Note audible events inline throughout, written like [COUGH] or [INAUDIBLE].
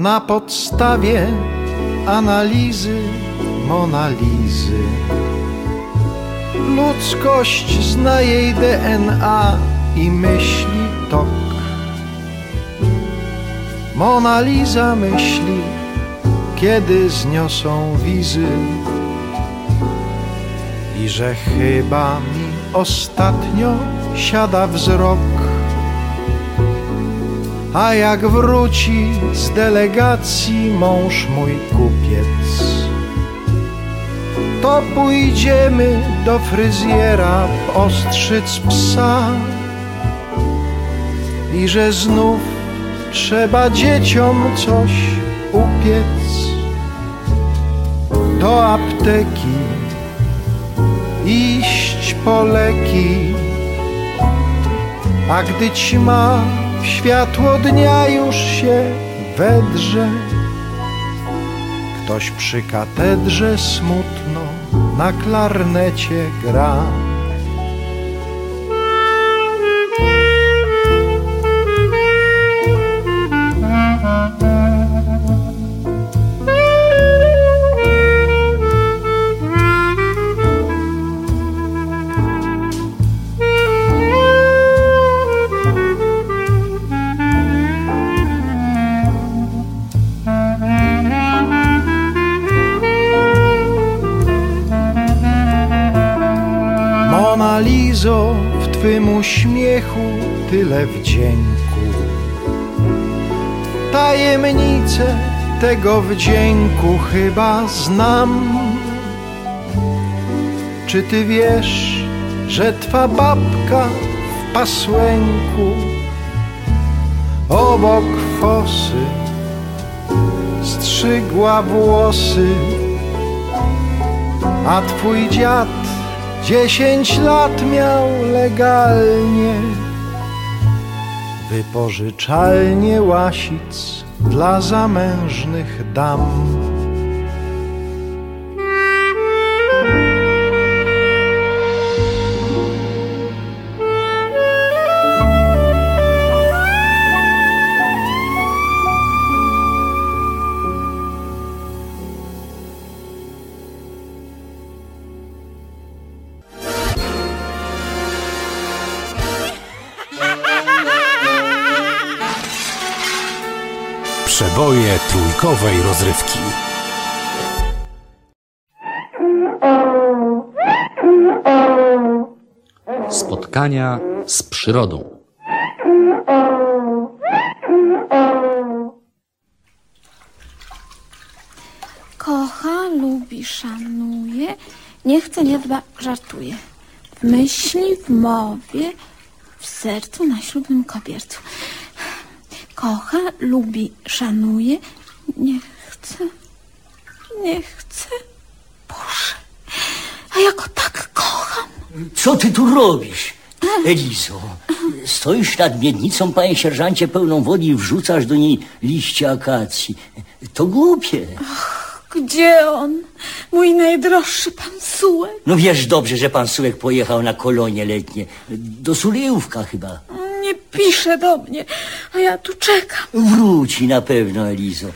Na podstawie analizy Monalizy. Ludzkość zna jej DNA i myśli tok. Mona Lisa myśli, kiedy zniosą wizy i że chyba mi ostatnio siada wzrok. A jak wróci z delegacji mąż mój kupiec, to pójdziemy do fryzjera ostrzyc psa. I że znów trzeba dzieciom coś upiec. Do apteki iść po leki. A gdy ćma światło dnia już się wedrze ktoś przy katedrze smutno na klarnecie gra. Uśmiechu tyle wdzięku. Tajemnicę tego wdzięku chyba znam. Czy Ty wiesz, że Twa babka w pasłęku obok fosy strzygła włosy, a Twój dziad Dziesięć lat miał legalnie Wypożyczalnie łasic dla zamężnych dam Trójkowej rozrywki. Spotkania z przyrodą. Kocha, lubi, szanuje, nie chce, nie dba, żartuje. W myśli, w mowie, w sercu, na ślubnym kobiercu. Kocha, lubi, szanuje, nie chce, nie chce. Boże, a ja go tak kocham. Co ty tu robisz, Elizo? Stoisz nad miednicą, panie sierżancie, pełną wody i wrzucasz do niej liście akacji. To głupie. Gdzie on? Mój najdroższy pan Sułek. No wiesz dobrze, że pan Sułek pojechał na kolonie letnie. Do Sulejówka chyba. Nie pisze do mnie, a ja tu czekam. Wróci na pewno, Elizo.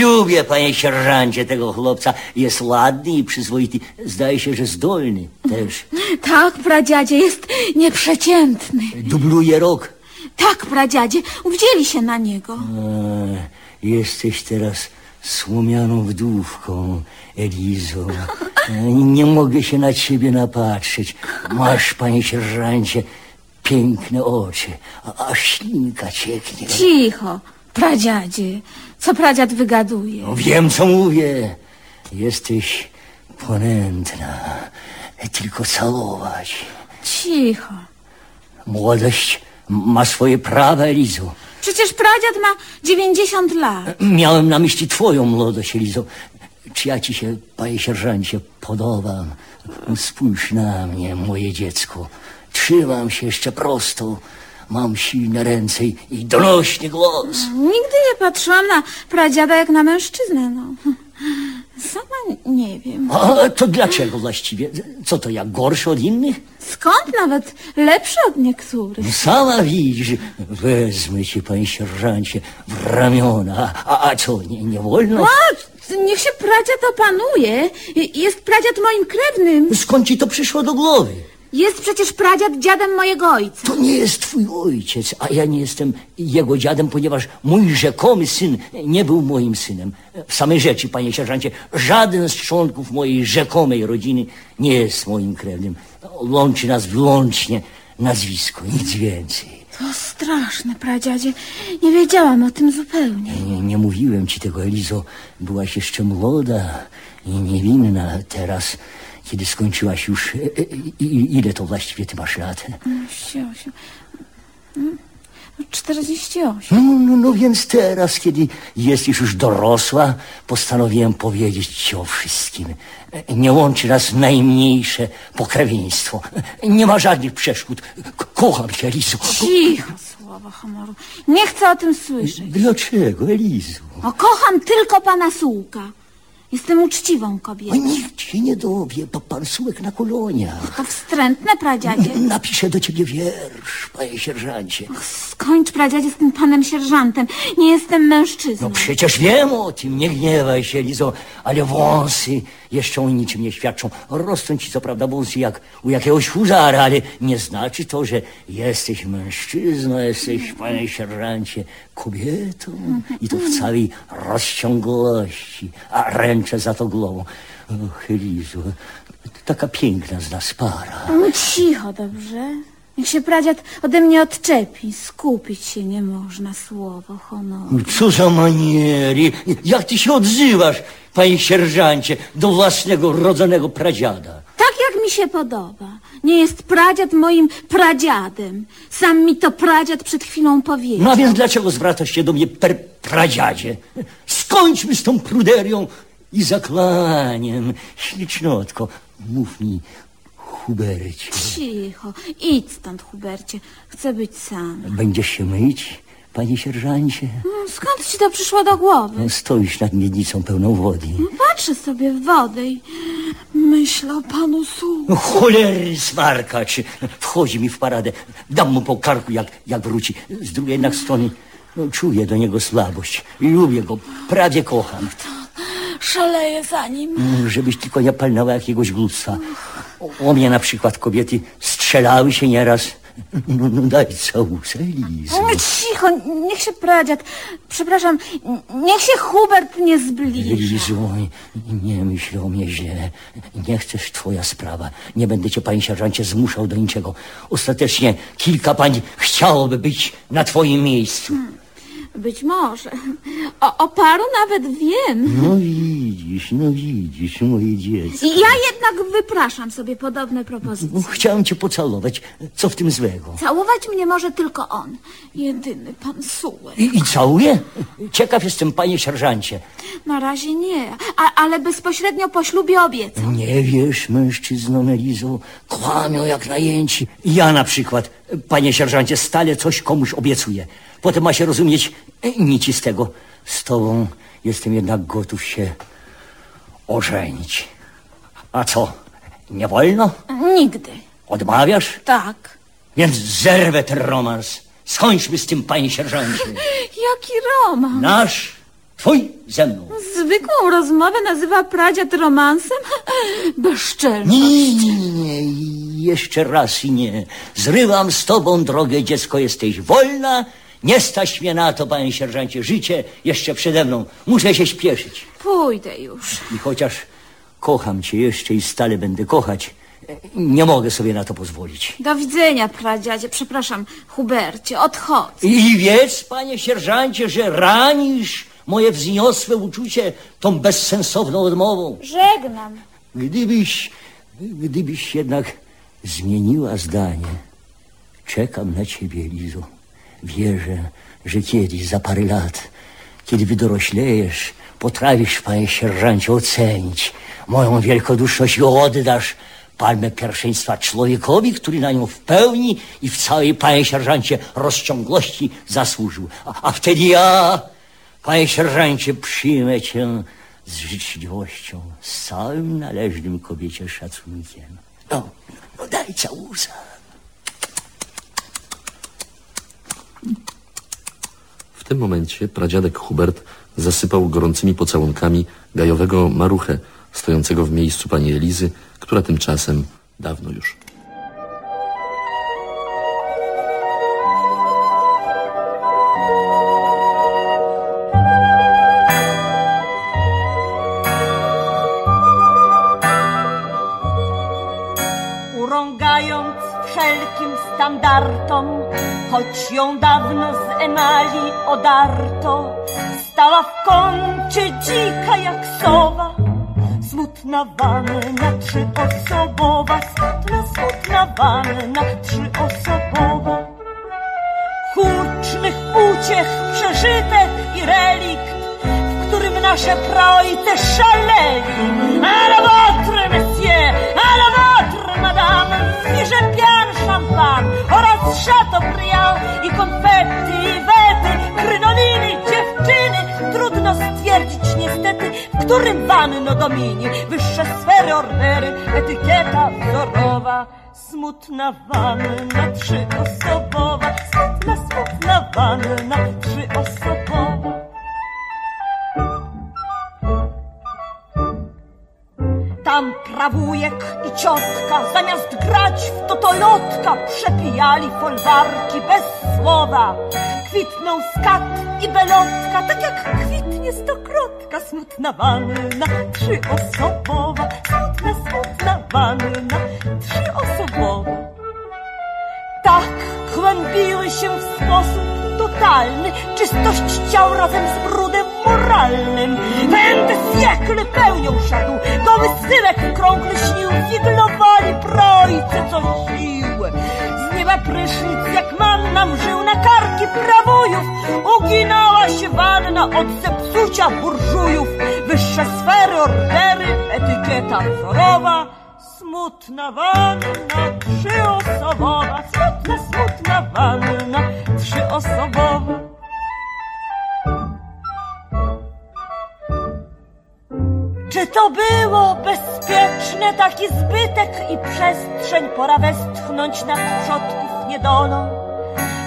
Lubię, panie sierżancie, tego chłopca. Jest ładny i przyzwoity. Zdaje się, że zdolny też. [LAUGHS] Tak, pradziadzie, jest nieprzeciętny. Dubluje rok. Tak, pradziadzie, uwzięli się na niego. A, jesteś teraz słomianą wdówką, Elizo. [LAUGHS] Nie mogę się na ciebie napatrzeć. Masz, panie sierżancie, piękne oczy, a, a ślinka cieknie. Cicho, pradziadzie. Co pradziad wygaduje? No, wiem, co mówię. Jesteś ponętna. Tylko całować. Cicho. Młodość ma swoje prawa, Elizo. Przecież pradziad ma 90 lat. Miałem na myśli twoją młodość, Elizo. Czy ja ci się, panie sierżancie, podobam? Spójrz na mnie, moje dziecko. Trzymam się jeszcze prosto. Mam silne ręce i donośny głos. Nigdy nie patrzyłam na pradziada jak na mężczyznę, no. Sama nie wiem. A to dlaczego właściwie? Co to, ja gorszy od innych? Skąd nawet lepszy od niektórych? Sama widzisz, wezmę cię, panie sierżancie, w ramiona. A, a co, nie, nie wolno? A, niech się pradziad opanuje. Jest pradziad moim krewnym. Skąd ci to przyszło do głowy? Jest przecież pradziad dziadem mojego ojca. To nie jest twój ojciec, a ja nie jestem jego dziadem, ponieważ mój rzekomy syn nie był moim synem. W samej rzeczy, panie sierżancie, żaden z członków mojej rzekomej rodziny nie jest moim krewnym. Łączy nas wyłącznie nazwisko, nic więcej. To straszne, pradziadzie. Nie wiedziałam o tym zupełnie. Nie, nie mówiłem ci tego, Elizo. Byłaś jeszcze młoda i niewinna. Teraz, kiedy skończyłaś już... e, e, i- Ile to właściwie ty masz lat? 38. Mm, 48. No, no, no więc teraz, kiedy jesteś już dorosła, postanowiłem powiedzieć ci o wszystkim. Nie łączy nas najmniejsze pokrewieństwo. Nie ma żadnych przeszkód. Kocham cię, Elizo. Cicho, słowo honoru. Nie chcę o tym słyszeć. Dlaczego, Elizo? O, kocham tylko pana Sułka. Jestem uczciwą O, kobietą. nikt się nie dowie, bo pan Sułek na koloniach. To wstrętne, pradziadzie. Napiszę do ciebie wiersz, panie sierżancie. Skończ, pradziadzie, z tym panem sierżantem. Nie jestem mężczyzną. No przecież wiem o tym, nie gniewaj się, Lizo, ale wąsy jeszcze o niczym nie świadczą. Rosną ci co prawda wąsy jak u jakiegoś huszara, ale nie znaczy to, że jesteś mężczyzną, jesteś, panie sierżancie, kobietą i to w całej rozciągłości, a ręczę za to głową. Och, Lizo, taka piękna z nas para. No cicho, dobrze? Niech się pradziad ode mnie odczepi. Skupić się nie można, słowo honoru. Co za maniery, jak ty się odzywasz, panie sierżancie, do własnego rodzonego pradziada. Tak jak mi się podoba. Nie jest pradziad moim pradziadem. Sam mi to pradziad przed chwilą powiedział. No a więc dlaczego zwracasz się do mnie per pradziadzie? Skończmy z tą pruderią i zaklaniem. Ślicznotko, mów mi, Hubercie, Cicho. Idź stąd, Hubercie. Chcę być sam. będziesz się myć, panie sierżancie? No, Skąd ci to przyszło do głowy? No, stoisz nad miednicą pełną wody. Patrzę sobie w wodę i myślę o panu Su. No cholery smarkacz, wchodzi mi w paradę. Dam mu po karku, jak, jak wróci. Z drugiej jednak strony, no, czuję do niego słabość. Lubię go, prawie kocham. Szaleję za nim. Żebyś tylko nie palnęła jakiegoś głupstwa. O, mnie na przykład kobiety strzelały się nieraz, No, no daj całusa, Lizo. No cicho, niech się pradziad. Przepraszam, niech się Hubert nie zbliża. Lizo, nie myśl o mnie źle. Nie chcesz twoja sprawa. Nie będę cię, panie sierżancie, zmuszał do niczego. Ostatecznie kilka pań chciałoby być na twoim miejscu. Być może. O, o paru nawet wiem. No widzisz, no widzisz, moje dziecko. Ja jednak wypraszam sobie podobne propozycje. Chciałem cię pocałować. Co w tym złego? Całować mnie może tylko on. Jedyny pan Sułek. I, I całuje? Ciekaw jestem, panie sierżancie. Na razie nie, a, ale bezpośrednio po ślubie obiecał. Nie wiesz, mężczyzno Melizo, kłamią jak najęci. Ja na przykład, panie sierżancie, stale coś komuś obiecuję. Potem ma się rozumieć nic z tego. Z tobą jestem jednak gotów się ożenić. A co, nie wolno? Nigdy. Odmawiasz? Tak. Więc zerwę ten romans. Skończmy z tym, panie sierżancie. [LAUGHS] Jaki romans? Nasz, twój ze mną. Zwykłą rozmowę nazywa pradziad romansem? [LAUGHS] Bezczelność. Nie, nie, nie, nie, jeszcze raz i nie. Zrywam z tobą drogę, dziecko, jesteś wolna. Nie stać mnie na to, panie sierżancie, życie jeszcze przede mną. Muszę się śpieszyć. Pójdę już. I chociaż kocham cię jeszcze i stale będę kochać, nie mogę sobie na to pozwolić. Do widzenia, pradziadzie. Przepraszam, Hubercie, odchodzę. I wiedz, panie sierżancie, że ranisz moje wzniosłe uczucie tą bezsensowną odmową. Żegnam. Gdybyś, gdybyś jednak zmieniła zdanie, czekam na ciebie, Lizo. Wierzę, że kiedyś, za parę lat, kiedy wydoroślejesz, potrafisz, panie sierżancie, ocenić moją wielkoduszność i oddasz palmę pierwszeństwa człowiekowi, który na nią w pełni i w całej, panie sierżancie, rozciągłości zasłużył. A, a wtedy ja, panie sierżancie, przyjmę cię z życzliwością, z całym należnym kobiecie szacunkiem. No, no daj całusa. W tym momencie pradziadek Hubert zasypał gorącymi pocałunkami gajowego maruchę, stojącego w miejscu pani Elizy, która tymczasem dawno już odarto, stała w kącie dzika jak sowa, smutna wanna trzyosobowa, smutna, smutna wanna trzyosobowa. Hucznych uciech przeżytek i relikt, w którym nasze praojce szaleli. A la votre, monsieur, a la votre, madame, zniże pian szampan oraz Chateaubriand i konfetti, wety, krynoliny, dziewczyny. Trudno stwierdzić niestety, w którym wanno domini. Wyższe sfery, ordery, etykieta wzorowa. Smutna wanna trzyosobowa, smutna, smutna wanna trzyosobowa. Tam prawujek i ciotka zamiast grać w totolotka przepijali folwarki bez słowa. Kwitną skat i belotka, tak jak kwitnie stokrotka. Smutna wanna trzyosobowa, smutna, smutna wanna trzyosobowa. Tak kłębiły się w sposób totalny czystość ciał razem z brudem moralnym. Pędy siekle pełnią szatu, goły syłek krąg lśnił, wiglowali projce co siły. Z nieba prysznic jak manna mżył na karki prawojów, uginała się wanna od zepsucia burżujów. Wyższe sfery, ordery, etykieta wzorowa, Smutna wanna trzyosobowa, smutna, smutna wanna trzyosobowa. To było bezpieczne, taki zbytek i przestrzeń, pora westchnąć nad przodków niedolą.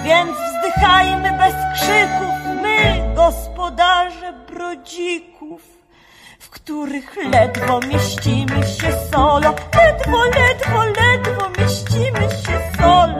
Więc wzdychajmy bez krzyków, my, gospodarze brodzików w których ledwo mieścimy się solo. Ledwo, ledwo, ledwo mieścimy się solo.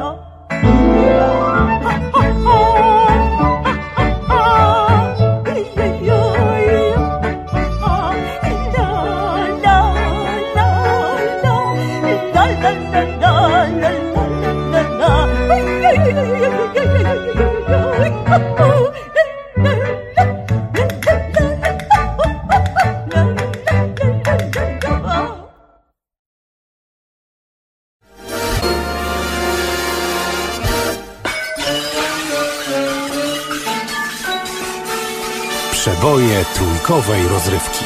Trójkowej rozrywki.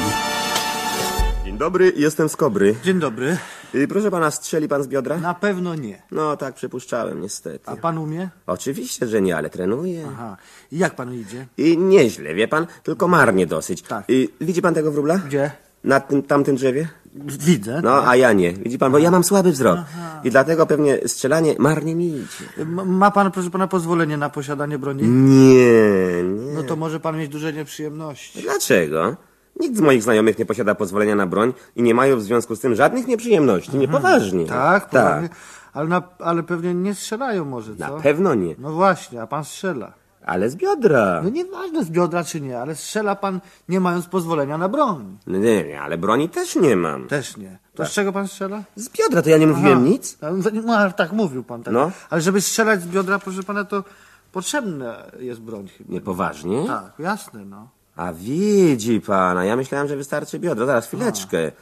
Dzień dobry, jestem z Kobry. Dzień dobry. Y, Proszę pana, strzeli pan z biodra? Na pewno nie. No tak, przypuszczałem, niestety. A pan umie? Oczywiście, że nie, ale trenuję. Aha. I jak panu idzie? I nieźle, wie pan, tylko marnie dosyć. Tak. Y, widzi pan tego wróbla? Gdzie? Na tym, tamtym drzewie? Widzę. No, a ja nie. Widzi pan, bo ja mam słaby wzrok. I dlatego pewnie strzelanie marnie mi idzie. Ma pan, proszę pana, pozwolenie na posiadanie broni? Nie, nie. No to może pan mieć duże nieprzyjemności. Dlaczego? Nikt z moich znajomych nie posiada pozwolenia na broń i nie mają w związku z tym żadnych nieprzyjemności. Niepoważnie. Tak, poważnie. Ale, na, ale pewnie nie strzelają może, co? Na pewno nie. No właśnie, a pan strzela. Ale z biodra. No nieważne z biodra czy nie, ale strzela pan nie mając pozwolenia na broń. No nie, nie, ale broni też nie mam. Też nie. To z czego pan strzela? Z biodra to ja nie mówiłem Aha. nic. No, ale tak mówił pan. Tak. No. Ale żeby strzelać z biodra, proszę pana, to potrzebna jest broń chyba. Niepoważnie? Tak, jasne, no. A widzi pan, a ja myślałem, że wystarczy biodro. Zaraz, chwileczkę.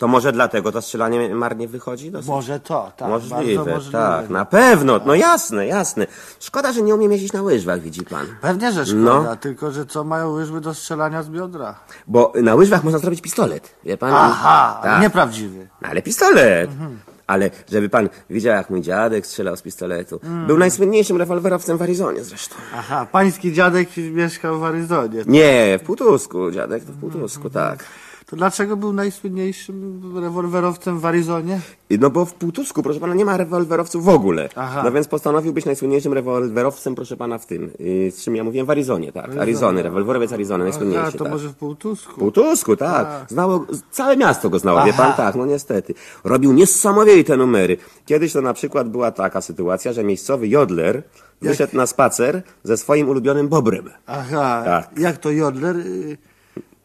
To może dlatego to strzelanie marnie wychodzi? Dosyć? Może to, tak. możliwe, możliwe. tak, na pewno. No jasne, jasne. Szkoda, że nie umiem jeździć na łyżwach, widzi pan. Pewnie, że szkoda, No. tylko że co mają łyżwy do strzelania z biodra? Bo na łyżwach można zrobić pistolet, wie pan? Aha, tak. nieprawdziwy. Ale pistolet. Mhm. Ale żeby pan widział, jak mój dziadek strzelał z pistoletu. Mm. Był najsłynniejszym rewolwerowcem w Arizonie zresztą. Aha, pański dziadek mieszkał w Aryzonie. Nie, w Półtusku, dziadek to w Półtusku, tak. To dlaczego był najsłynniejszym rewolwerowcem w Arizonie? No bo w Półtusku, proszę pana, nie ma rewolwerowców w ogóle. Aha. No więc postanowił być najsłynniejszym rewolwerowcem, proszę pana, w tym. Yy, z czym ja mówiłem w Arizonie, tak. Arizony, rewolwerowiec Arizony, najsłynniejszy. Aha, to tak. może w Półtusku. W Półtusku, tak. Znało, całe miasto go znało, wie Aha. pan, tak, no niestety. Robił niesamowite numery. Kiedyś to na przykład była taka sytuacja, że miejscowy jodler wyszedł na spacer ze swoim ulubionym bobrem. Aha, Tak. jak to Jodler? y,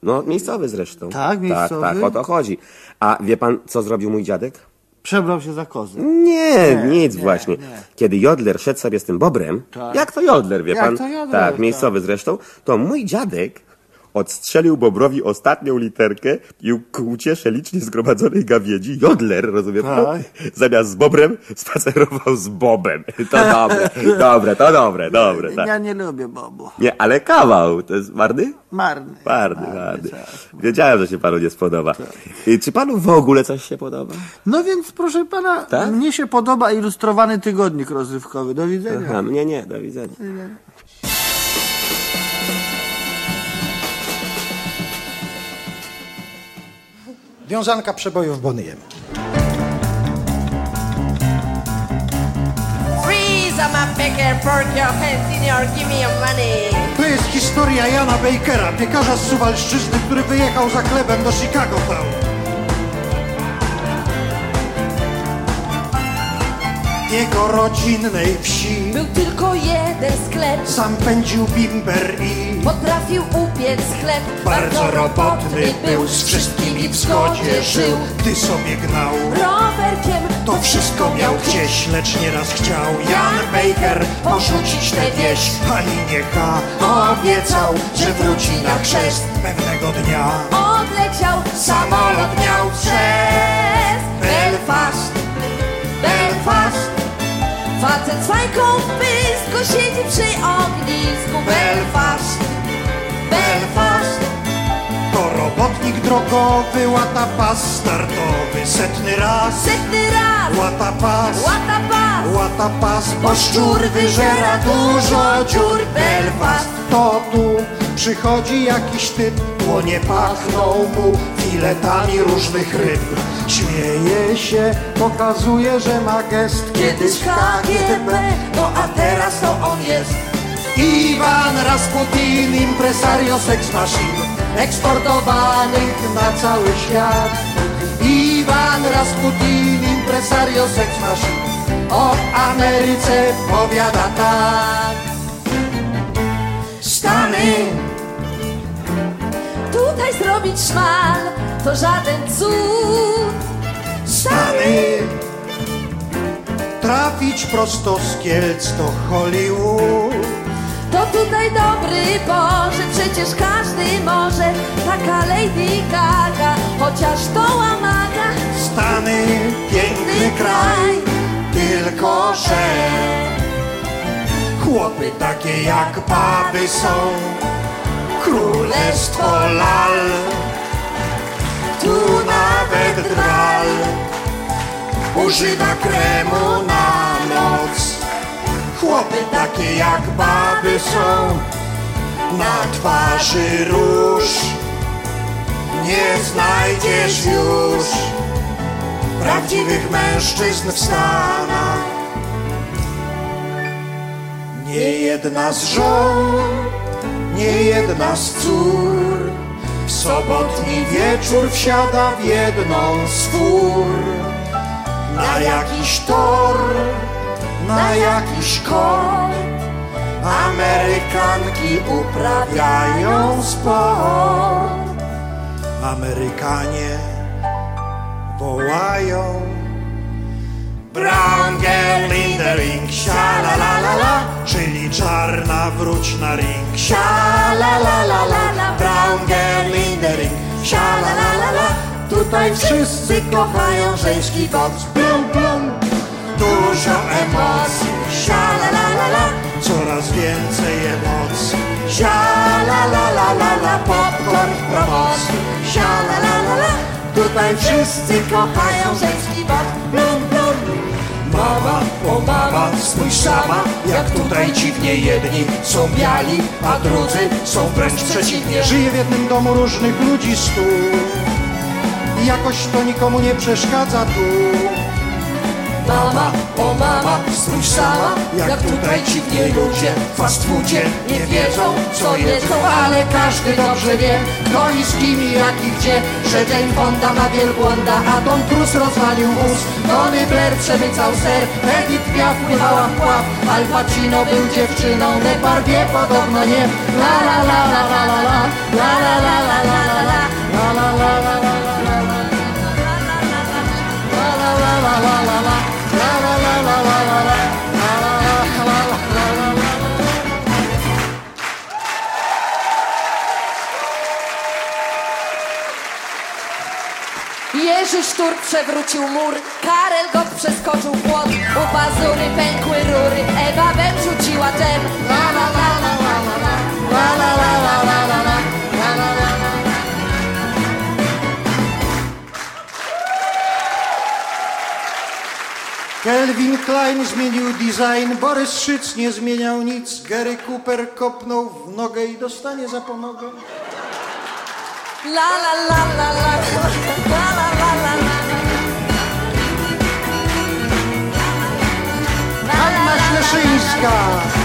No, miejscowy zresztą. Tak, miejscowy? Tak, tak, o to chodzi. A wie pan, co zrobił mój dziadek? Przebrał się za kozę. Nie, nic nie, właśnie. nie. Kiedy Jodler szedł sobie z tym bobrem, Tak. jak to Jodler, wie Jak pan? to Jodler, tak, tak. miejscowy zresztą, to mój dziadek odstrzelił bobrowi ostatnią literkę i ku uciesze licznie zgromadzonej gawiedzi, Jodler, rozumie pan? Tak. Zamiast z bobrem spacerował z bobem. [LAUGHS] To dobre, dobre, to dobre, dobre, tak. Ja nie lubię Bobu. Nie, ale kawał, to jest marny? Marny. Marny, marny. tak. Wiedziałem, że się panu nie spodoba. I Czy panu w ogóle coś się podoba? No więc, proszę pana, Tak? mnie się podoba ilustrowany tygodnik rozrywkowy. Do widzenia. Aha, mnie nie, do widzenia. Me your money. To jest historia Jana Bakera, piekarza z Suwalszczyzny, który wyjechał za chlebem do Chicago Town. Jego rodzinnej wsi Był tylko jeden sklep, sam pędził bimber i potrafił upiec chleb. bardzo robotny był, z wszystkimi w zgodzie żył. Gdy sobie gnał, Rowerkiem to wszystko miał gdzieś, lecz nieraz chciał Jan Baker porzucić tę wieś. Pani Niecha obiecał, że wróci na chrzest pewnego dnia. odleciał, Samolot miał przez siedzi przy ognisku. Belfast, Belfast. To robotnik drogowy łata pas startowy setny raz. Setny raz, Łata pas, łata pas, łata pas, bo szczur wyżera dużo dziur. Belfast, to tu przychodzi jakiś typ, dłonie pachną mu filetami różnych ryb. Śmieje się, pokazuje, że ma gest. Kiedyś KGB, no a teraz to on jest. Iwan Rasputin, impresario sex machine, eksportowanych na cały świat. Iwan Rasputin, impresario sex machine, o Ameryce powiada tak. Stany, Tutaj zrobić szmal, to żaden cud. Stany, trafić prosto z Kielc do Hollywood. To tutaj dobry Boże, przecież każdy może Taka Lady Gaga, chociaż to łamaga Stany, piękny kraj, tylko że chłopy takie jak baby są. królestwo lal. Używa kremu na noc. Chłopy takie jak baby są, na twarzy róż. Nie znajdziesz już prawdziwych mężczyzn w Stanach. Nie jedna z żon, nie jedna z cór w sobotni wieczór wsiada w jedną z fur na jakiś tor, na jakiś kort. Amerykanki uprawiają sport. Amerykanie wołają Brown in the ring, sha la la la la Czyli czarna wróć na ring, sha la la la la Brown girl in the ring, sha la la la la Tutaj wszyscy kochają żeński boks, blum blum. Dużo emocji, sha la la la Coraz więcej emocji, sha la la la la la Popcorn w promocji, sha la la la la. Tutaj wszyscy kochają żeński boks, blum blum. Mama, o mama, spójrz sama, jak tutaj dziwnie jedni są biali, a drudzy są wręcz przeciwnie. Żyje w jednym domu różnych ludzi stu. Jakoś to nikomu nie przeszkadza tu. Mama, o mama, spójrz sama, jak tutaj dziwnie ludzie w fast foodzie nie wiedzą, co jedzą, ale każdy dobrze wie, kto i z kim i jak i gdzie, że Jane Fonda ma wielbłąda, a Tom Cruise rozwalił wóz, Tony Blair przemycał ser, Edith Piaf pływała w pław, Al Pacino był dziewczyną, Depardieu podobno nie, la la la la la la la, la la la la la la la, la la la la la la la la. Jerzy Sztur przewrócił mur, Karel Gott przeskoczył płot, u pazury pękły rury, Ewa Bem rzuciła dżem. Kelvin Klein zmienił design, Borys Szyc nie zmieniał nic, Gary Cooper kopnął w nogę i dostanie za pomogę. La la la la la. La la la la la. Anna Śleszyńska.